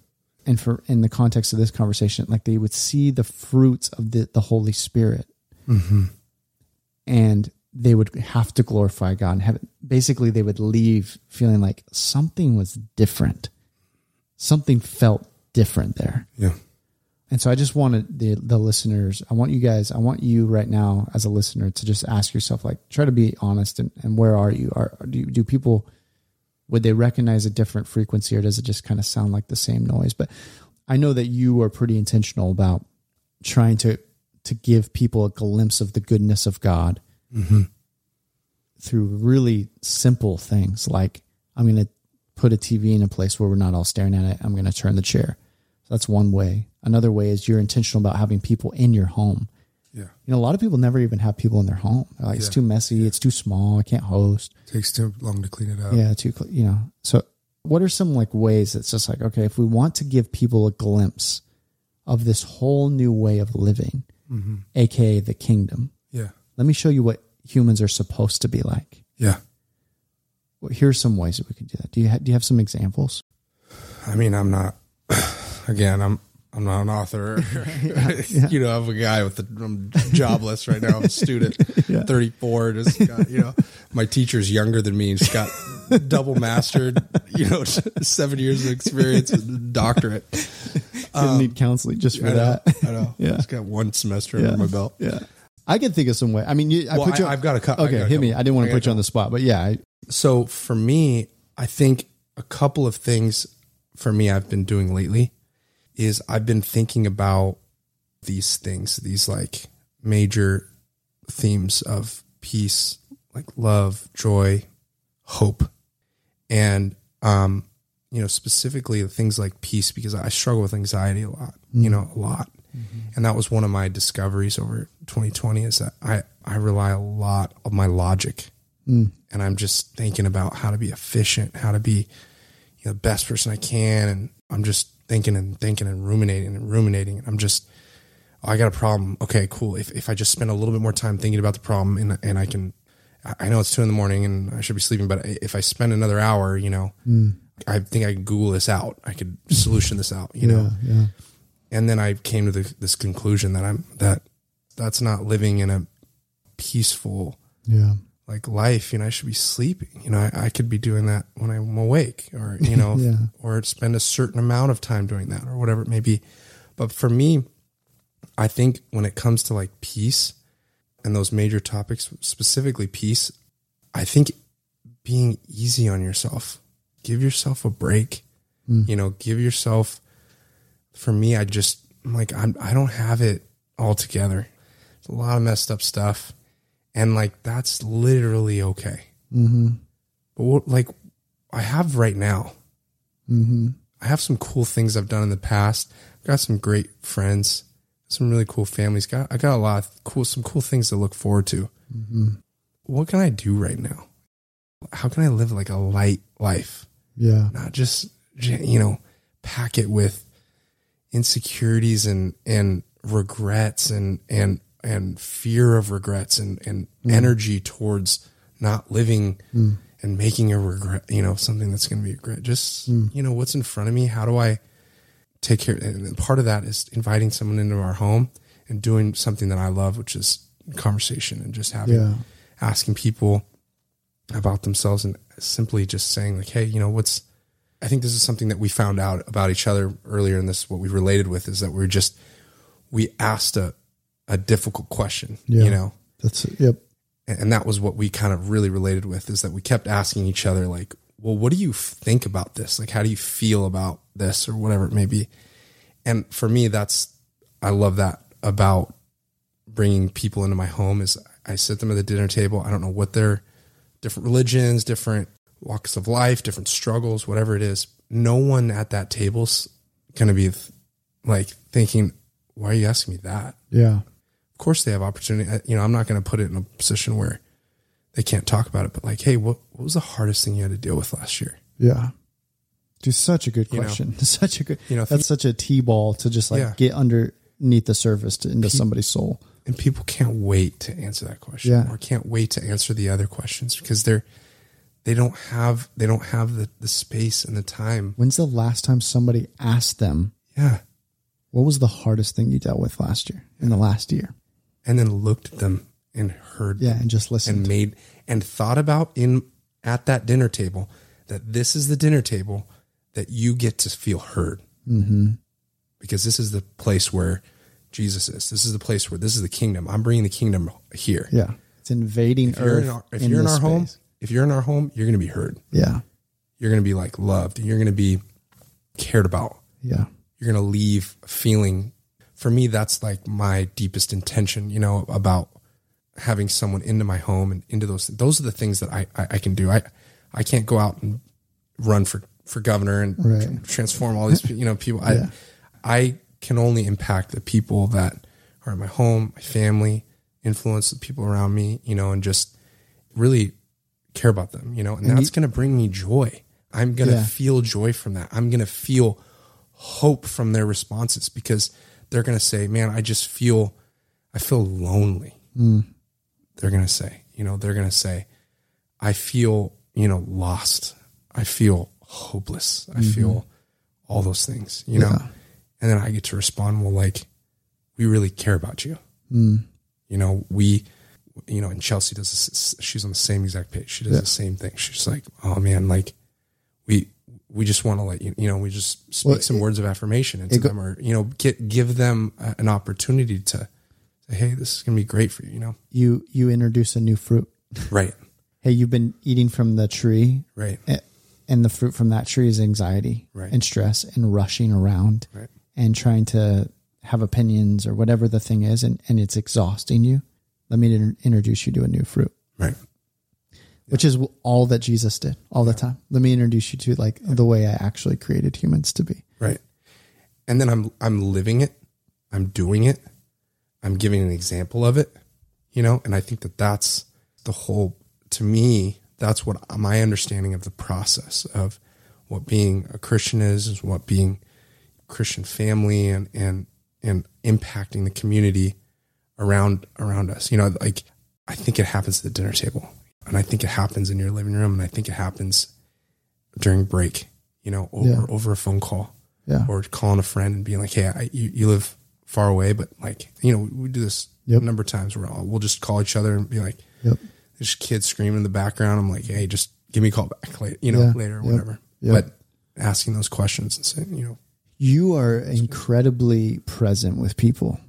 And for in the context of this conversation, like they would see the fruits of the, the Holy Spirit mm-hmm. and they would have to glorify God and have basically they would leave feeling like something was different. Something felt different there. Yeah. And so I just wanted the the listeners, I want you guys, I want you right now as a listener to just ask yourself, like, try to be honest and, and where are you? Are do do people would they recognize a different frequency or does it just kind of sound like the same noise? But I know that you are pretty intentional about trying to to give people a glimpse of the goodness of God mm-hmm. through really simple things like I'm going to put a TV in a place where we're not all staring at it. I'm going to turn the chair. That's one way. Another way is you're intentional about having people in your home. Yeah. You know, a lot of people never even have people in their home. They're like, it's too messy. It's too small. I can't host. Takes too long to clean it up. Yeah, too, you know. So, what are some like ways that's just like, okay, if we want to give people a glimpse of this whole new way of living, mm-hmm. aka the kingdom, Yeah. let me show you what humans are supposed to be like. Yeah. Well, here's some ways that we can do that. Do you ha- do you have some examples? I mean, I'm not. Again, I'm. I'm not an author. you know, I'm a guy with a, I'm jobless right now. I'm a student, 34. Just got, you know, my teacher's younger than me. and She's got double mastered. You know, seven years of experience, and a doctorate. Gonna need um, counseling just for I know. that. I know. Yeah. Just got one semester Yeah. under my belt. Yeah, I can think of some way. I mean, you, I Well, put you. I, have got a couple. okay, hit me. I didn't want to put you on the spot, but yeah, I, So for me, I think a couple of things for me I've been doing lately is I've been thinking about these things, these like major themes of peace, like love, joy, hope. And um, you know, specifically the things like peace because I struggle with anxiety a lot, you know, a lot. And that was one of my discoveries over 2020 is that I I rely a lot on my logic and I'm just thinking about how to be efficient, how to be you know the best person I can, and I'm just thinking and thinking and ruminating and ruminating, and I'm just oh, I got a problem. Okay, cool. If if I just spend a little bit more time thinking about the problem, and and I can, I- know it's two in the morning and I should be sleeping, but if I spend another hour, you know, hmm. I think I can Google this out. I could solution this out, you know yeah, yeah, and then I came to the, this conclusion that I'm that that's not living in a peaceful yeah, like life. You know, I should be sleeping. You know, I, I could be doing that when I'm awake, or you know, Yeah. or spend a certain amount of time doing that, or whatever it may be. But for me, I think when it comes to like peace and those major topics, specifically peace, I think being easy on yourself, give yourself a break. Hmm. You know, give yourself. For me, I just I'm like I'm I don't have it all together. It's a lot of messed up stuff, and like that's literally okay. mm-hmm, But what like I have right now, mm-hmm, I have some cool things I've done in the past. Got some great friends, some really cool families. Got I got a lot of cool some cool things to look forward to. mm-hmm. What can I do right now? How can I live like a light life? yeah, Not just you know pack it with insecurities and and regrets and and and fear of regrets and and mm. energy towards not living mm. and making a regret you know something that's going to be a regret. Just mm. you know what's in front of me how do i take care and part of that is inviting someone into our home and doing something that i love which is conversation and just having Yeah. asking people about themselves and simply just saying like hey you know what's i think this is something that we found out about each other earlier in this what we related with is that we're just we asked a a difficult question Yeah. you know That's yep. and and that was what we kind of really related with is that we kept asking each other like well what do you think about this like how do you feel about this or whatever it may be and for me that's i love that about bringing people into my home is i sit them at the dinner table i don't know what their different religions different walks of life different struggles whatever it is no one at that table's going to be like thinking why are you asking me that? Yeah. Of course they have opportunity. I- You know, I'm not going to put it in a position where they can't talk about it, but like, hey, what, what was the hardest thing you had to deal with last year? Yeah. Dude, such a good You know. question. Such a good, You know, that's such a T-ball to just like Yeah. get underneath the surface to, into somebody's soul. And people can't wait to answer that question Yeah. or can't wait to answer the other questions because they're, they don't have, they don't have the, the space and the time. When's the last time somebody asked them, Yeah. what was the hardest thing you dealt with last year in the last year? And then looked at them and heard Yeah. And just listened. and made and thought about in at that dinner table that this is the dinner table that you get to feel heard mm-hmm. because this is the place where Jesus is. This is the place where this is the kingdom. I'm bringing the kingdom here. Yeah. It's invading If you're earth. in our, if you're in our home, if you're in our home, you're going to be heard. Yeah. You're going to be like loved. You're going to be cared about. Yeah. You're going to leave feeling. For me, that's like my deepest intention. You know about having someone into my home and into those. Those are the things that I I, I can do. I I can't go out and run for for governor and Right. transform all these you know people. Yeah. I I can only impact the people that are in my home, my family, influence the people around me. You know, and just really care about them. You know, and, that's going to bring me joy. I'm going to Yeah. feel joy from that. I'm going to feel hope from their responses because they're going to say, "Man, I just feel, I feel lonely." They're going to say, you know, they're going to say, "I feel, you know, lost. I feel hopeless. I feel all those things." You know, and then I get to respond, "Well, like, we really care about you." Mm. You know, we, you know, and Chelsea does. This, she's on the same exact page. She does Yeah. the same thing. She's like, "Oh man, like, we." We just want to let you, you know, we just speak Well, some words of affirmation into go- them, or you know, get give them a, an opportunity to say, "Hey, this is gonna be great for you," you know, You, you introduce a new fruit. right, Hey, you've been eating from the tree. Right, and the fruit from that tree is anxiety Right. and stress and rushing around right, and trying to have opinions or whatever the thing is and, and it's exhausting you. Let me in- introduce you to a new fruit. Right, which is all that jesus did all the time let me introduce you to like the way i actually created humans to be right. And then I'm I'm living it, I'm doing it, I'm giving an example of it, you know, and I think that that's the whole. To me, that's what my understanding of the process of what being a Christian is, is what being Christian family and and and impacting the community around around us. You know, like I think it happens at the dinner table, and I think it happens in your living room, and I think it happens during break. You know, over Yeah. over a phone call yeah or calling a friend and being like, "Hey, I, you, you live far away, but like, you know, we do this Yep. a number of times where I'll, we'll just call each other and be like, yep there's kids screaming in the background. I'm like, hey, just give me a call back later, you know, Yeah. later or Yep. whatever. But asking those questions and saying, you know, you are incredibly present with people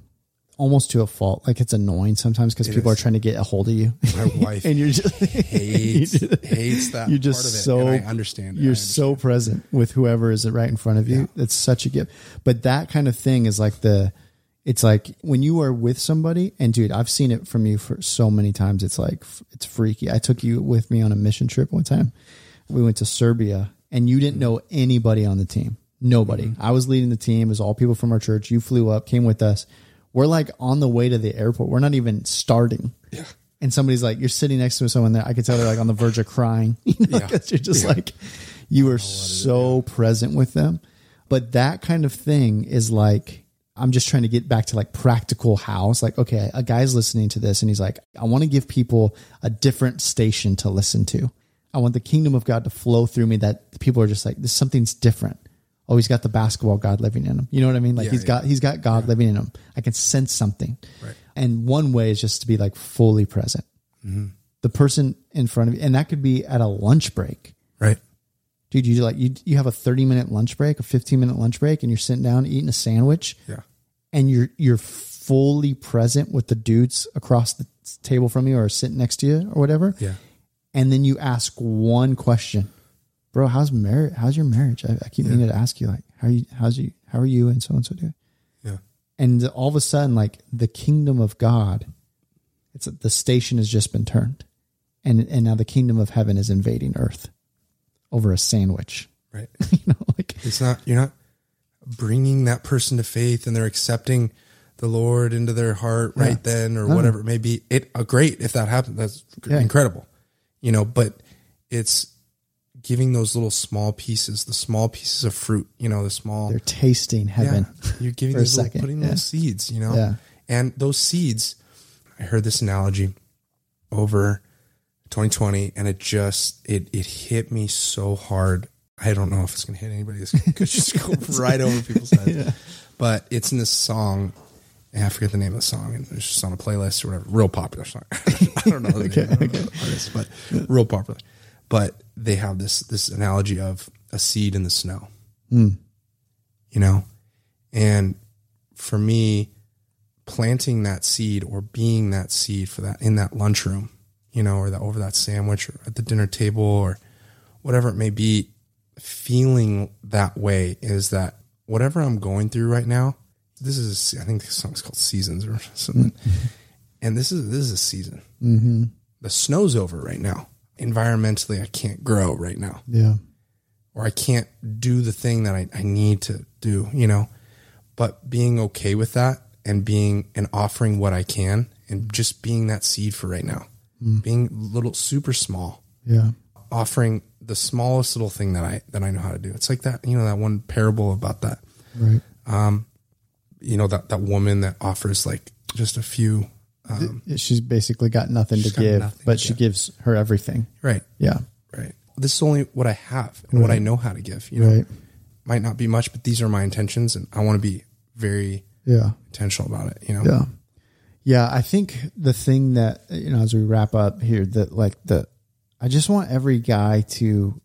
almost to a fault like it's annoying sometimes because people is. are trying to get a hold of you my wife and you're just hates hates that. you're just part of it, so I understand. it. You're understand. so present with whoever is it right in front of you. It's such a gift. But that kind of thing is like the. It's like when you are with somebody, and dude, I've seen it from you for so many times. It's like it's freaky. I took you with me on a mission trip one time. We went to Serbia, and you didn't know anybody on the team. Nobody. Mm-hmm. I was leading the team. It was all people from our church. You flew up, came with us. We're like on the way to the airport. We're not even starting. Yeah. And somebody's like, you're sitting next to someone there. I could tell they're like on the verge of crying. You know, Yeah. you're just like, you are so present with them. But that kind of thing is like, I'm just trying to get back to like practical house. Like, okay, a guy's listening to this and he's like, I want to give people a different station to listen to. I want the kingdom of God to flow through me that people are just like, this something's different. Oh, he's got the basketball God living in him. You know what I mean? Like Yeah, he's yeah. got he's got God living in him. I can sense something. Right. And one way is just to be like fully present. Mm-hmm. The person in front of you, and that could be at a lunch break right. dude you like you you have a 30 minute lunch break a 15 minute lunch break and you're sitting down eating a sandwich Yeah. and you're you're fully present with the dudes across the table from you or sitting next to you or whatever Yeah. and then you ask one question bro how's marriage how's your marriage i, I keep meaning to ask you like how are you how's you how are you and so and so doing Yeah. and all of a sudden like the kingdom of god it's the station has just been turned and and now the kingdom of heaven is invading earth over a sandwich Right. you know like It's not, you're not bringing that person to faith and they're accepting the Lord into their heart right then or whatever it may be. It uh, great if that happens. That's Yeah. incredible, you know. But it's giving those little small pieces, the small pieces of fruit, you know, the small. They're tasting heaven. Yeah, you're giving these little, putting yeah. those seeds, you know, Yeah. and those seeds. I heard this analogy over 2020, and it just it it hit me so hard. I don't know if it's gonna hit anybody. It's gonna just go right over people's heads. But it's in this song. and I forget the name of the song, and it's just on a playlist or whatever. Real popular song. I don't know the name of the artist, but real popular. But they have this this analogy of a seed in the snow. You know, and for me, planting that seed or being that seed for that in that lunchroom, you know, or that over that sandwich or at the dinner table or whatever it may be, feeling that way is that whatever I'm going through right now, this is I think the song's called Seasons or something, and this is this is a season. Mm-hmm. The snow's over right now. Environmentally, I can't grow right now Yeah. or I can't do the thing that I, I need to do, you know. But being okay with that and being and offering what I can and just being that seed for right now, being little super small, Yeah. offering the smallest little thing that I that I know how to do. It's like that, you know, that one parable about that, Right. Um, you know, that that woman that offers like just a few, um, She's basically got nothing to got give, nothing but to she give. gives her everything. right, Yeah. right. This is only what I have and what I know how to give. You know, Right. might not be much, but these are my intentions, and I want to be very Yeah. intentional about it. You know, Yeah. Yeah. I think the thing that, you know, as we wrap up here, that like the, I just want every guy to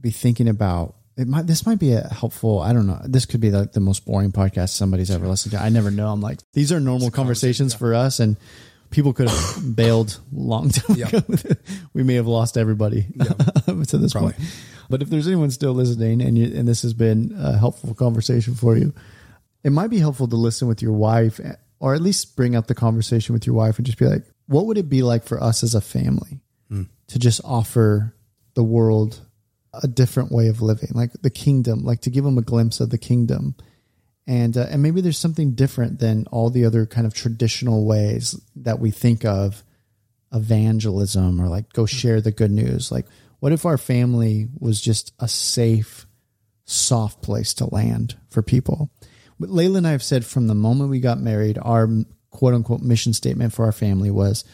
be thinking about it might, this might be a helpful, I don't know. This could be like the most boring podcast somebody's ever listened to. I never know. I'm like, these are normal conversations for us and people could have bailed long time Yeah. ago. we may have lost everybody to this Probably. point. But if there's anyone still listening and you, and this has been a helpful conversation for you, it might be helpful to listen with your wife or at least bring up the conversation with your wife and just be like, what would it be like for us as a family to just offer the world a different way of living, like the kingdom, like to give them a glimpse of the kingdom. And, uh, and maybe there's something different than all the other kind of traditional ways that we think of evangelism or like go share the good news. Like, what if our family was just a safe, soft place to land for people? But Layla and I have said from the moment we got married, our quote unquote mission statement for our family was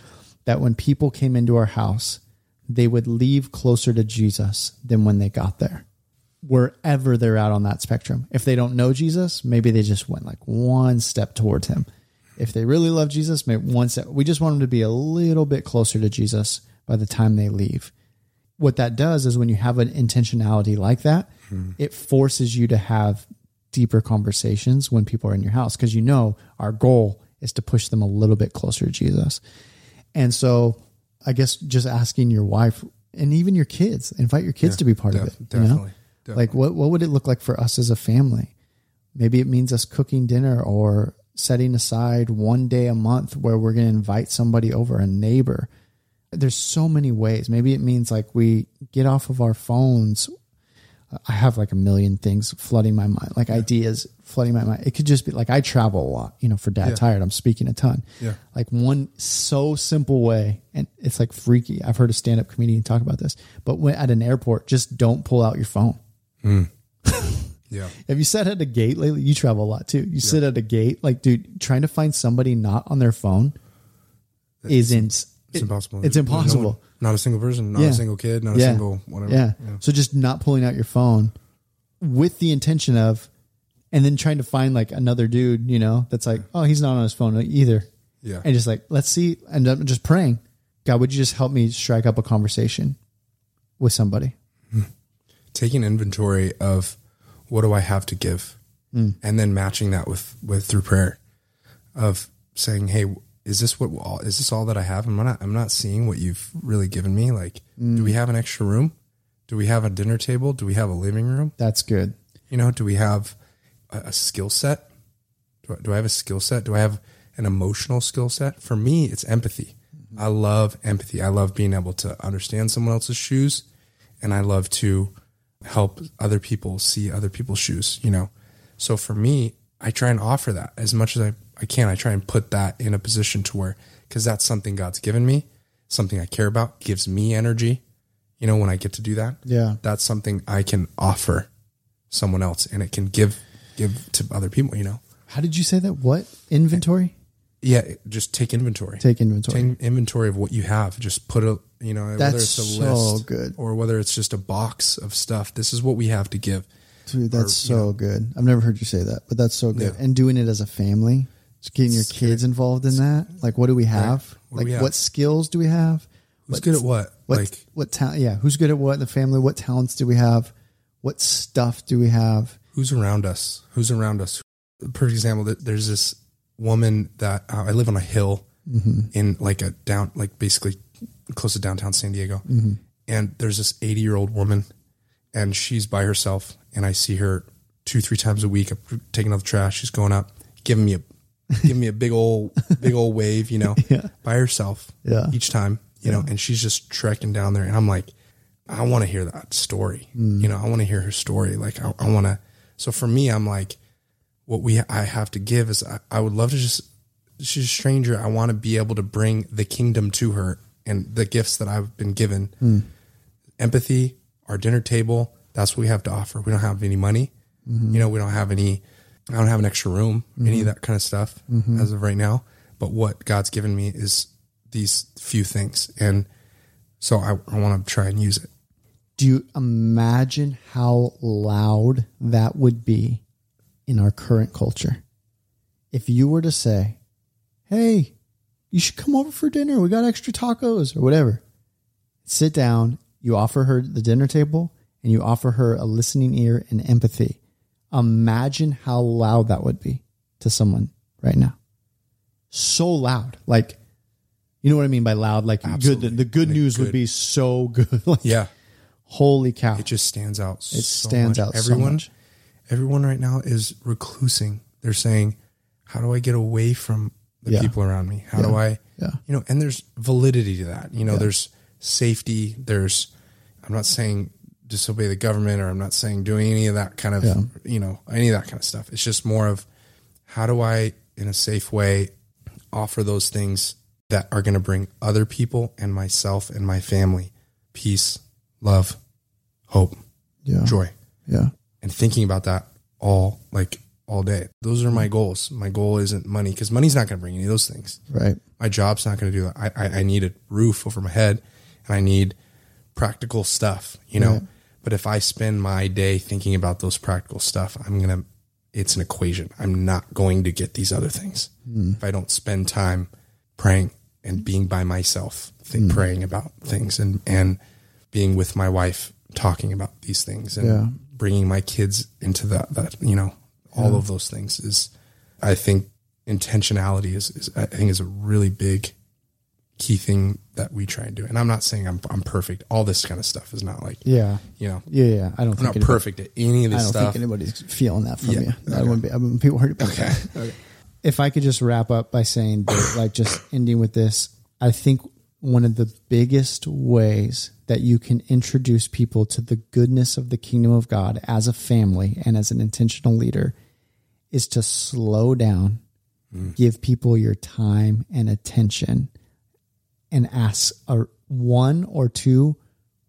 that when people came into our house, they would leave closer to Jesus than when they got there. Wherever they're at on that spectrum. If they don't know Jesus, maybe they just went like one step towards him. If they really love Jesus, maybe one step. We just want them to be a little bit closer to Jesus by the time they leave. What that does is when you have an intentionality like that, hmm. it forces you to have deeper conversations when people are in your house because you know our goal is to push them a little bit closer to Jesus. And so I guess just asking your wife and even your kids, invite your kids to be part of def- it. you know? definitely, Like what what would it look like for us as a family? Maybe it means us cooking dinner or setting aside one day a month where we're going to invite somebody over, a neighbor. There's so many ways. Maybe it means like we get off of our phones. I have like a million things flooding my mind, like ideas flooding my mind. It could just be like I travel a lot, you know, for dad Yeah. tired. I'm speaking a ton. Yeah. Like one so simple way, and it's like freaky. I've heard a stand up comedian talk about this, but when at an airport, just don't pull out your phone. Hmm. yeah, Have you sat at a gate lately? You travel a lot too. You sit at a gate, like, dude, trying to find somebody not on their phone is in, it's impossible. It's impossible. Not a single person, not Yeah. a single kid, not a single whatever. Yeah. So just not pulling out your phone with the intention of, and then trying to find like another dude, you know, that's like, oh, he's not on his phone either. Yeah. And just like, let's see. And I'm just praying, God, would you just help me strike up a conversation with somebody? Hmm. taking inventory of what do I have to give, hmm. and then matching that with with through prayer, of saying, "Hey, is this what all, is this all that I have? I'm not I'm not seeing what you've really given me. Like, do we mm. have an extra room? Do we have a dinner table? Do we have a living room? That's good. You know, do we have a, a skill set? Do I, do I have a skill set? Do I have an emotional skill set? For me, it's empathy. I love empathy. I love being able to understand someone else's shoes, and I love to help other people see other people's shoes. You know, so for me, I try and offer that as much as I, I can. I try and put that in a position to where, because that's something God's given me, something I care about, gives me energy. You know, when I get to do that, Yeah. that's something I can offer someone else, and it can give give to other people. You know, How did you say that? What inventory? yeah, just take inventory. Take inventory. Take inventory of what you have. Just put a, you know, whether That's it's a so list good. or whether it's just a box of stuff. This is what we have to give. Dude, that's or, you so good. I've never heard you say that, but that's so good. Yeah. And doing it as a family, just getting your kids involved in that. Like, what do we have? What do like, we have? what skills do we have? Who's good at what? What, like, what talent? Yeah, who's good at what in the family? What talents do we have? What stuff do we have? who's around us? Who's around us? Perfect example. There's this woman that uh, I live on a hill in like a down, like basically close to downtown San Diego, and there's this 80 year old woman, and she's by herself, and I see her two, three times a week, I'm taking out the trash. She's going up, giving me a, giving me a big old, big old wave, you know, Yeah. by herself, Yeah. each time, you know, and she's just trekking down there, and I'm like, I want to hear that story. Mm. You know, I want to hear her story. Like, I, I want to. So for me, I'm like, what we I have to give is I, I would love to just she's a stranger. I want to be able to bring the kingdom to her and the gifts that I've been given. Mm. Empathy, our dinner table. That's what we have to offer. We don't have any money. Mm-hmm. You know, we don't have any. I don't have an extra room, any of mm-hmm. that kind of stuff mm-hmm. as of right now. But what God's given me is these few things, and so I, I want to try and use it. Do you imagine how loud that would be in our current culture? If you were to say, Hey, you should come over for dinner. We got extra tacos or whatever. Sit down, you offer her the dinner table, and you offer her a listening ear and empathy. Imagine how loud that would be to someone right now. So loud. Like, you know what I mean by loud? Like, good, Absolutely. the, the good news would be so good. Like, Yeah, holy cow. it just stands out. It stands out so Everyone, much. everyone right now is reclusing. They're saying, "How do I get away from the Yeah. people around me? How do I, Yeah. you know?" And there's validity to that. You know, there's safety. There's. I'm not saying disobey the government, or I'm not saying doing any of that kind of, Yeah. you know, any of that kind of stuff. It's just more of how do I, in a safe way, offer those things that are going to bring other people and myself and my family peace, love, hope, Yeah. joy Yeah. and thinking about that all like all day. Those are my goals. My goal isn't money because money's not going to bring any of those things. Right. My job's not going to do that. I, I, I need a roof over my head and I need practical stuff, you know? Right. But if I spend my day thinking about those practical stuff, I'm going to, it's an equation. I'm not going to get these other things hmm. if I don't spend time praying and being by myself, think, hmm. praying about things and, and being with my wife, talking about these things and Yeah. bringing my kids into that, that, you know, all of those things is, I think intentionality is, is, I think is a really big key thing that we try and do. And I'm not saying I'm, I'm perfect. All this kind of stuff is not like, Yeah. you know, Yeah. Yeah. I don't I'm think not anybody- perfect at any of I this don't stuff. think anybody's feeling that from Yeah. you. I wouldn't be. I wouldn't be worried about Okay. that. Okay. If I could just wrap up by saying, that, like, just ending with this, I think one of the biggest ways that you can introduce people to the goodness of the kingdom of God as a family and as an intentional leader is to slow down, mm. give people your time and attention, and ask a one or two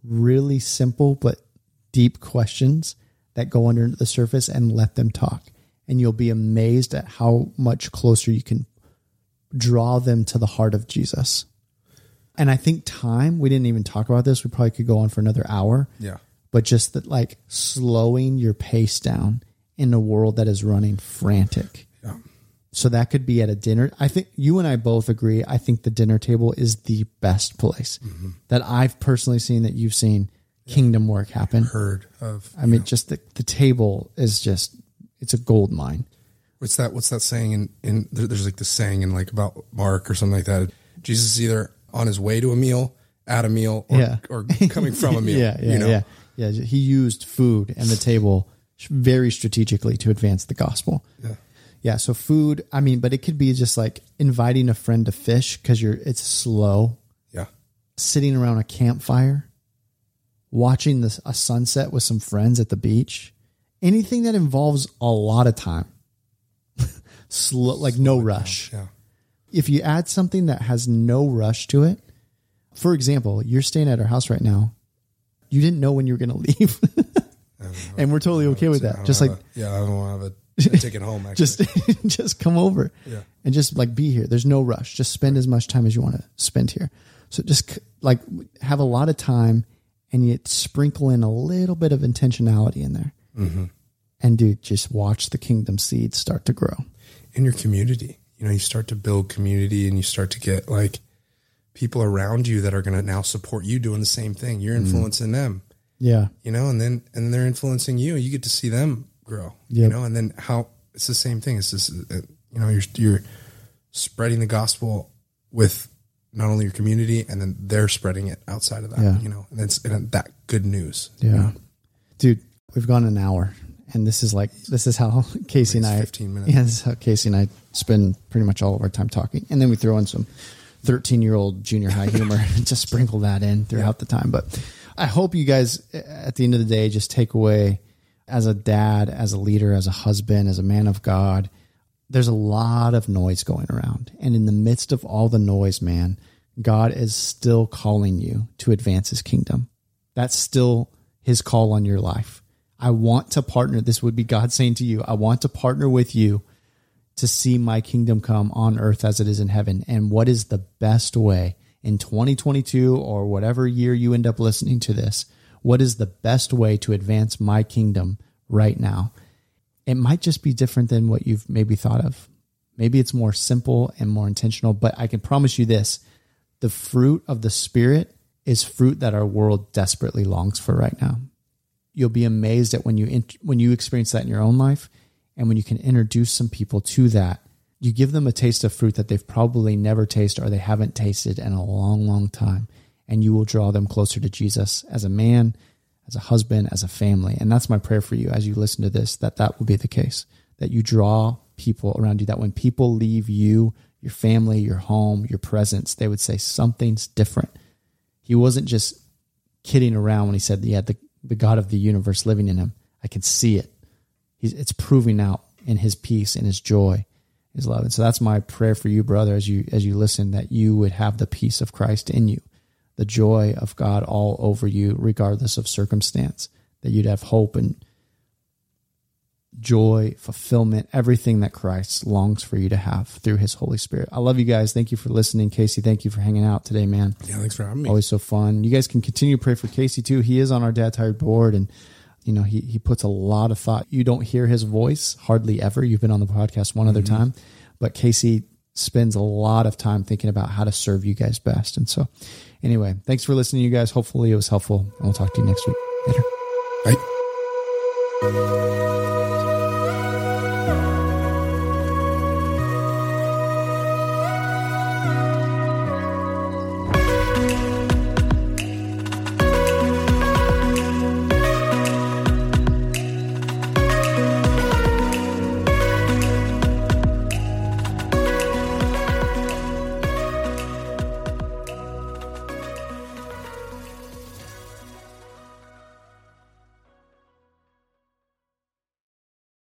really simple but deep questions that go under the surface and let them talk. And you'll be amazed at how much closer you can draw them to the heart of Jesus. And I think time, we didn't even talk about this. We probably could go on for another hour, Yeah. but just that like slowing your pace down in a world that is running frantic. Yeah. So that could be at a dinner. I think you and I both agree. I think the dinner table is the best place mm-hmm. that I've personally seen that you've seen kingdom work happen. Heard of, I mean, just the, the table is just, it's a gold mine. what's that, what's that saying in, in there's like this saying in like about Mark or something like that. Jesus is either on his way to a meal, at a meal, or, Yeah. or coming from a meal. yeah, yeah, you know? yeah. Yeah. He used food and the table very strategically to advance the gospel. Yeah. Yeah. So food, I mean, but it could be just like inviting a friend to fish because you're, it's slow, Yeah. sitting around a campfire, watching this, a sunset with some friends at the beach, anything that involves a lot of time. slow, like no rush. Yeah. If you add something that has no rush to it, for example, you're staying at our house right now. You didn't know when you were going to leave. and we're totally okay with that. Just like, a- yeah, I don't want to have a, a it home. Actually. just just come over Yeah. and just like be here there's no rush just spend as much time as you want to spend here so just like have a lot of time and yet sprinkle in a little bit of intentionality in there Mm-hmm. and dude just watch the kingdom seeds start to grow in your community. You know, you start to build community and you start to get like people around you that are going to now support you doing the same thing. You're Mm-hmm. influencing them, yeah you know, and then and they're influencing you. You get to see them grow, you know, and then how it's the same thing. It's just uh, you know you're you're spreading the gospel with not only your community and then they're spreading it outside of that, Yeah. you know, and it's and that good news. yeah dude we've gone an hour and this is like this is how casey and i 15 minutes. yeah this is how casey and i spend pretty much all of our time talking and then we throw in some 13 year old junior high humor and just sprinkle that in throughout the time but i hope you guys at the end of the day just take away as a dad as a leader as a husband as a man of god there's a lot of noise going around and in the midst of all the noise man god is still calling you to advance his kingdom that's still his call on your life. I want to partner. This would be God saying to you, I want to partner with you to see my kingdom come on earth as it is in heaven. And what is the best way in 2022 or whatever year you end up listening to this? What is the best way to advance my kingdom right now? It might just be different than what you've maybe thought of. Maybe it's more simple and more intentional, but I can promise you this the fruit of the Spirit is fruit that our world desperately longs for right now. You'll be amazed at when you when you experience that in your own life, and when you can introduce some people to that. You give them a taste of fruit that they've probably never tasted or they haven't tasted in a long, long time, and you will draw them closer to Jesus as a man, as a husband, as a family. And that's my prayer for you as you listen to this that that will be the case. That you draw people around you. That when people leave you, your family, your home, your presence, they would say something's different he wasn't just kidding around when he said he had the, the God of the universe living in him. I can see it. He's, it's proving out in his peace, in his joy, his love. And so that's my prayer for you, brother, as you as you listen, that you would have the peace of Christ in you, the joy of God all over you, regardless of circumstance. That you'd have hope and joy, fulfillment, everything that Christ longs for you to have through his Holy Spirit. I love you guys. Thank you for listening. Casey, thank you for hanging out today, man. Yeah, thanks for having me. Always so fun. You guys can continue to pray for Casey too. He is on our Dad Tired board and you know, he he puts a lot of thought. You don't hear his voice hardly ever. You've been on the podcast one other mm-hmm. time, but Casey spends a lot of time thinking about how to serve you guys best. And so anyway, thanks for listening, you guys. Hopefully it was helpful and we'll talk to you next week. Later. Bye.